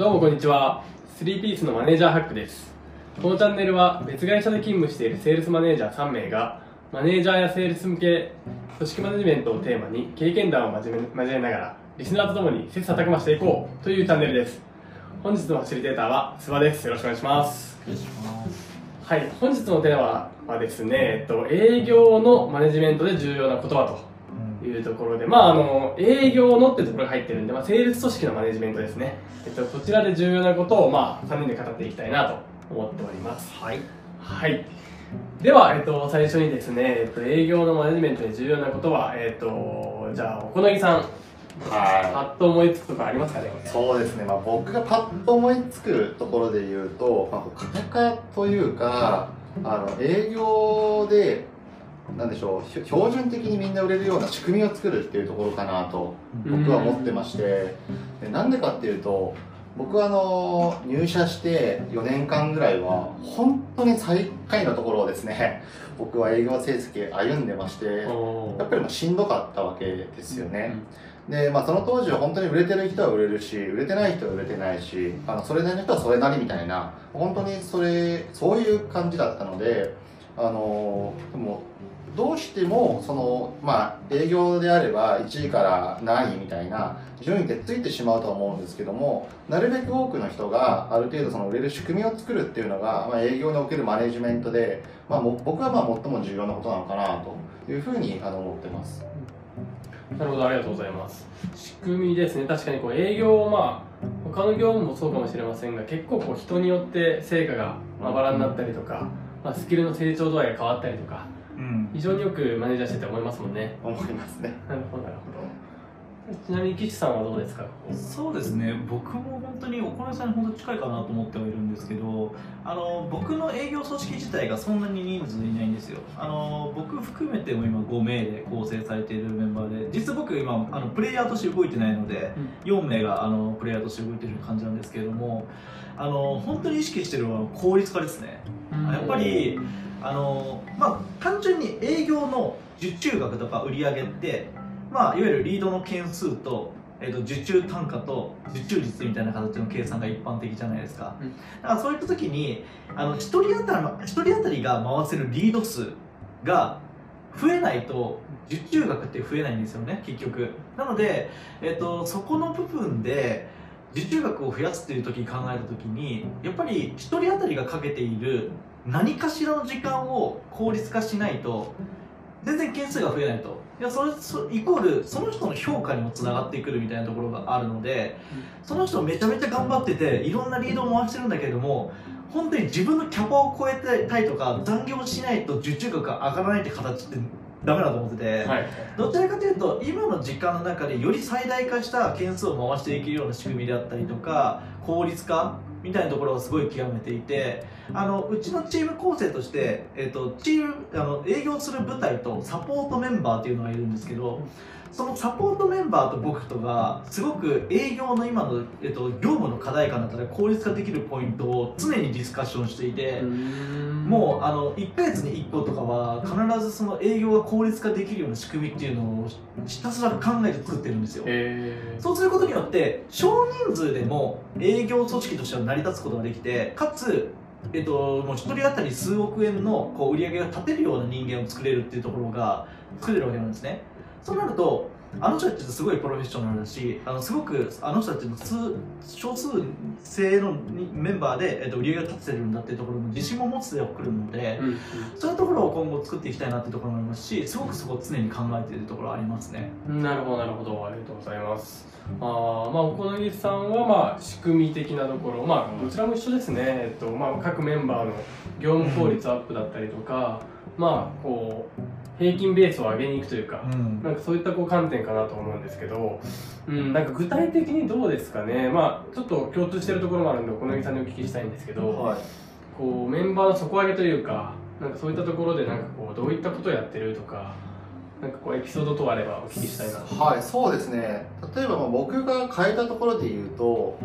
どうもこんにちは。3ピースのマネージャーハックです。このチャンネルは別会社で勤務しているセールスマネージャー3名がマネージャーやセールス向け組織マネジメントをテーマに経験談を交えながらリスナーとともに切磋琢磨していこうというチャンネルです。本日のファシリテーターは諏訪です。よろしくお願いします。はい、本日のテーマはですね、えっと、営業のマネジメントで重要なことはというところで、まあ、あの営業のっていうところが入ってるんで、まあ、セールス組織のマネジメントですね、えっと、こちらで重要なことを、まあ、3人で語っていきたいなと思っております。はい。はい、では、えっと、最初にですね、えっと、営業のマネジメントで重要なことは、えっと、じゃあ、おこのぎさん、パはッと思いつくとかありますかね、そうですね、まあ、僕がパッと思いつくところで言うと、まあ、カタカというかあの営業でなんでしょうひ標準的にみんな売れるような仕組みを作るっていうところかなと僕は思ってまして。でなんでかっていうと僕はあの入社して4年間ぐらいは本当に最下位のところをですね 僕は営業成績歩んでましておやっぱりまあしんどかったわけですよね。で、まあ、その当時は本当に売れてる人は売れるし売れてない人は売れてないしあのそれなりの人はそれなりみたいな本当にそれそういう感じだったのであのでもどうしてもその、まあ、営業であれば1位から何位みたいな順位でついてしまうとは思うんですけどもなるべく多くの人がある程度その売れる仕組みを作るっていうのが、まあ、営業におけるマネジメントで、まあ、僕はまあ最も重要なことなのかなというふうにあの思ってます。なるほど、ありがとうございます。仕組みですね、確かにこう営業、まあ、他の業務もそうかもしれませんが、結構こう人によって成果がまばらになったりとか、まあ、スキルの成長度合いが変わったりとか、非常によくマネージャーしてて思いますもんね。思いますね。なるほど、なるほど。ちなみに岸さんはどうですか？そうですね。僕も本当にお好みさんに本当近いかなと思ってはいるんですけど、あの僕の営業組織自体がそんなに人数いないんですよ。あの僕含めても今5名で構成されているメンバーで、実は僕今あのプレイヤーとして動いてないので、4名があのプレイヤーとして動いてる感じなんですけれども、あの本当に意識してるのは効率化ですね。やっぱりあの、まあ、単純に営業の受注額とか売り上げって、まあ、いわゆるリードの件数と,、えー、と受注単価と受注率みたいな形の計算が一般的じゃないですか、うん。だからそういった時にあの1人当たり1人当たりが回せるリード数が増えないと受注額って増えないんですよね結局。なので、えー、とそこの部分で受注額を増やすっていう時に考えた時にやっぱり1人当たりがかけている何かしらの時間を効率化しないと全然件数が増えないといやそれそイコールその人の評価にもつながってくるみたいなところがあるのでその人めちゃめちゃ頑張ってていろんなリードを回してるんだけれども本当に自分のキャパを超えてたいとか残業しないと受注額が上がらないって形ってダメだと思ってて、はい。どちらかというと今の時間の中でより最大化した件数を回していけるような仕組みであったりとか効率化みたいなところがすごい極めていてあのうちのチーム構成として、えっとチームあの営業する部隊とサポートメンバーっていうのがいるんですけどそのサポートメンバーと僕とがすごく営業の今の、えっと業務の課題感だったら効率化できるポイントを常にディスカッションしていて。もうあの1ヶ月に1個とかは必ずその営業が効率化できるような仕組みっていうのをひたすら考えて作ってるんですよ。えそうすることによって少人数でも営業組織としては成り立つことができてかつえっと、もう1人当たり数億円のこう売り上げが立てるような人間を作れるっていうところが作れるわけなんですねそうなるとあの人たちってすごいプロフェッショナルだしあのすごくあの人たちの数少数制のメンバーで、えっと、売り上げが立ててるんだっていうところの自信も持つではくるので、うんそういうところを今後作っていきたいなっていうところもありますしすごくそこを常に考えているところはありますね。うんなるほど、なるほど、ありがとうございます。あーまあ、お好みさんは、まあ、仕組み的なところ、まあ、どちらも一緒ですね、えっとまあ、各メンバーの業務効率アップだったりとか、まあ、こう平均ベースを上げに行くというか、ん。なんかそういったこう観点かなと思うんですけど、うん、なんか具体的にどうですかね、まあ、ちょっと共通しているところもあるんで、お好みさんにお聞きしたいんですけど、はい。こうメンバーの底上げというか、なんかそういったところで、なんかこうどういったことをやってるとか、なんかこうエピソード等あればお聞きしたいなと。はい、そうですね。例えばまあ僕が変えたところで言うと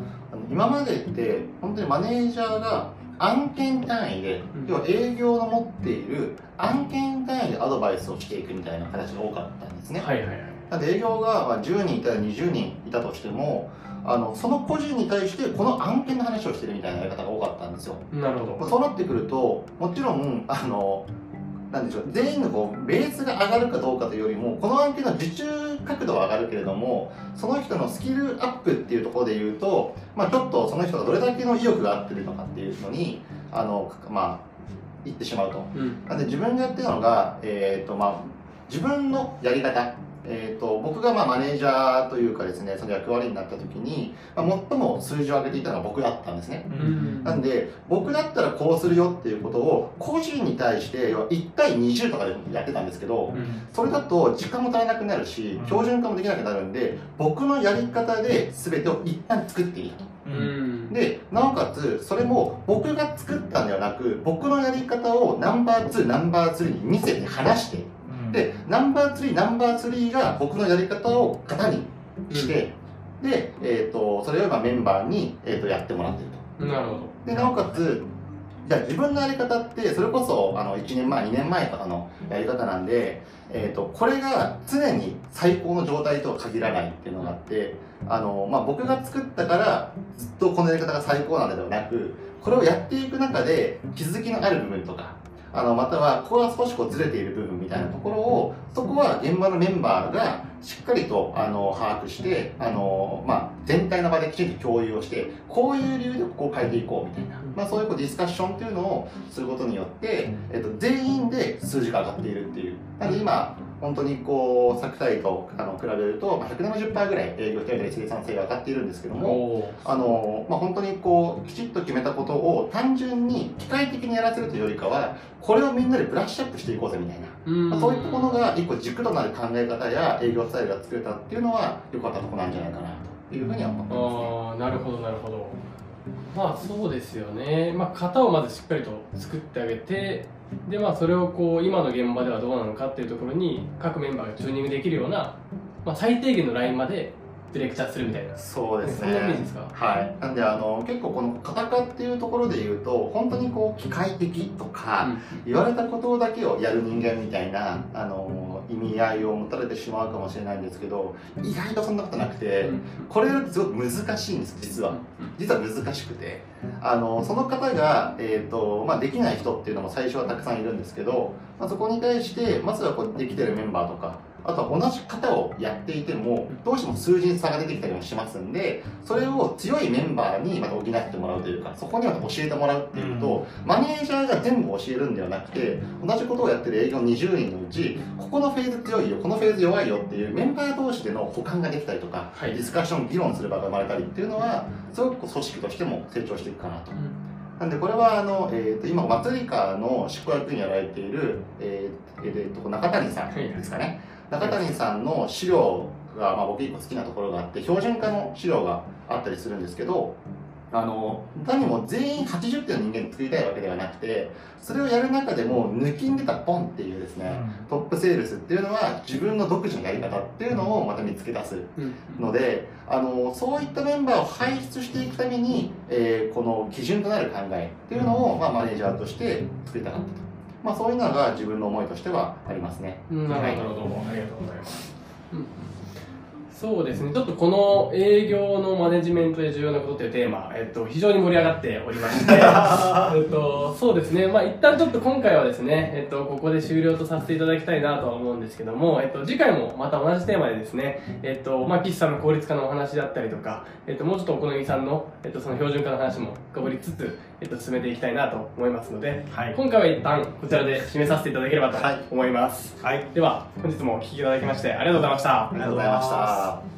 今までって本当にマネージャーが案件単位で、うん。要は営業の持っている案件単位でアドバイスをしていくみたいな形が多かったんですね、はいはいはい。なんで営業がまあ10人いたら20人いたとしてもあのその個人に対してこの案件の話をしてるみたいなやり方が多かったんですよ。なるほど。そうなってくるともちろんあのなんでしょう全員のこうベースが上がるかどうかというよりもこの案件の受注角度は上がるけれどもその人のスキルアップっていうところで言うと、まあ、ちょっとその人がどれだけの意欲が合ってるのかっていうのにあのまあ言ってしまうと。うんなんで自分がやってるのが、えーとまあ、自分のやり方、えー、と僕がまあマネージャーというかですねその役割になった時に、まあ、最も数字を上げていたのが僕だったんですね。うん。なんで僕だったらこうするよっていうことを個人に対して要は1対20とかでやってたんですけどうん。それだと時間も足らなくなるしうん。標準化もできなくなるんで僕のやり方で全てを一旦作っていいと。ううん。んでなおかつそれも僕が作ったんではなく僕のやり方をナンバー2ナンバー3に見せて話してでナンバー3ナンバー3が僕のやり方を型にして、で、えー、とそれを今メンバーに、えー、とやってもらってると。なるほどでなおかつじゃあ自分のやり方ってそれこそあの1年前2年前とかのやり方なんで、えー、とこれが常に最高の状態とは限らないっていうのがあってあの、まあ、僕が作ったからずっとこのやり方が最高なんではなくこれをやっていく中で気づきのある部分とかあのまたはここが少しこうずれている部分みたいなところをそこは現場のメンバーがしっかりとあの把握してあの、まあ、全体の場できちんと共有をしてこういう理由でここを変えていこうみたいな、まあ、そういうこうディスカッションっていうのをすることによって、えっと、全員で数字が上がっているっていう。なので今本当にこう昨対とあの比べると、まあ、170%ぐらい営業している生産性が上がっているんですけどもあの、まあ、本当にこうきちっと決めたことを単純に機械的にやらせるというよりかはこれをみんなでブラッシュアップしていこうぜみたいな、うん。まあ、そういったものが一個軸となる考え方や営業スタイルが作れたっていうのは良かったところなんじゃないかなというふうには思ってますね。ああなるほどなるほど。まあそうですよね。まあ型をまずしっかりと作ってあげてでまあそれをこう今の現場ではどうなのかっていうところに各メンバーがチューニングできるような、まあ、最低限のラインまでディレクチャーするみたいな。そうですね。そんなイメージですか？はい、なんであの結構この型化っていうところで言うと本当にこう機械的とか、言われたことだけをやる人間みたいなあの意味合いを持たれてしまうかもしれないんですけど意外とそんなことなくて、うん。これすごく難しいんです実は。実は難しくて。あのその方が、えーとまあ、できない人っていうのも最初はたくさんいるんですけど、まあ、そこに対してまずはこうできてるメンバーとかあとは同じ型をやっていてもどうしても数字に差が出てきたりもしますんでそれを強いメンバーにまた補ってもらうというかそこにまた教えてもらうっていうと、マネージャーが全部教えるんではなくて同じことをやってる営業20人のうちここのフェーズ強いよこのフェーズ弱いよっていうメンバー同士での補完ができたりとか、はい。ディスカッション議論する場が生まれたりっていうのはすごく組織としても成長していくかなと。なんでこれはあの、えー、と今マツリカの執行役員やられている、えーえーと中谷さんですかね、中谷さんの資料が、まあ、僕一個好きなところがあって標準化の資料があったりするんですけどあの何も全員80点の人間に作りたいわけではなくてそれをやる中でも抜きんでたポンっていうですね、トップセールスっていうのは自分の独自のやり方っていうのをまた見つけ出すうん。のであのそういったメンバーを輩出していくために、えーこの基準となる考えっていうのを、まあ、マネージャーとして作りたかったと、まあ、そういうのが自分の思いとしてはありますね。うん。なるほどなるほどありがとうございます、うんそうですね。ちょっとこの営業のマネジメントで重要なことっていうテーマ、えっと、非常に盛り上がっておりまして。えっと、そうですね、まあ、一旦ちょっと今回はですね、えっと、ここで終了とさせていただきたいなとは思うんですけども、えっと、次回もまた同じテーマでですね、えっと、まあ、岸さんの効率化のお話だったりとか、えっと、もうちょっとお好みさんの、えっと、その標準化の話も深掘りつつ、えっと、進めていきたいなと思いますので、はい今回は一旦こちらで締めさせていただければとはい思います。はいでは、本日もお聞きいただきましてありがとうございましたあ。りがとうございました。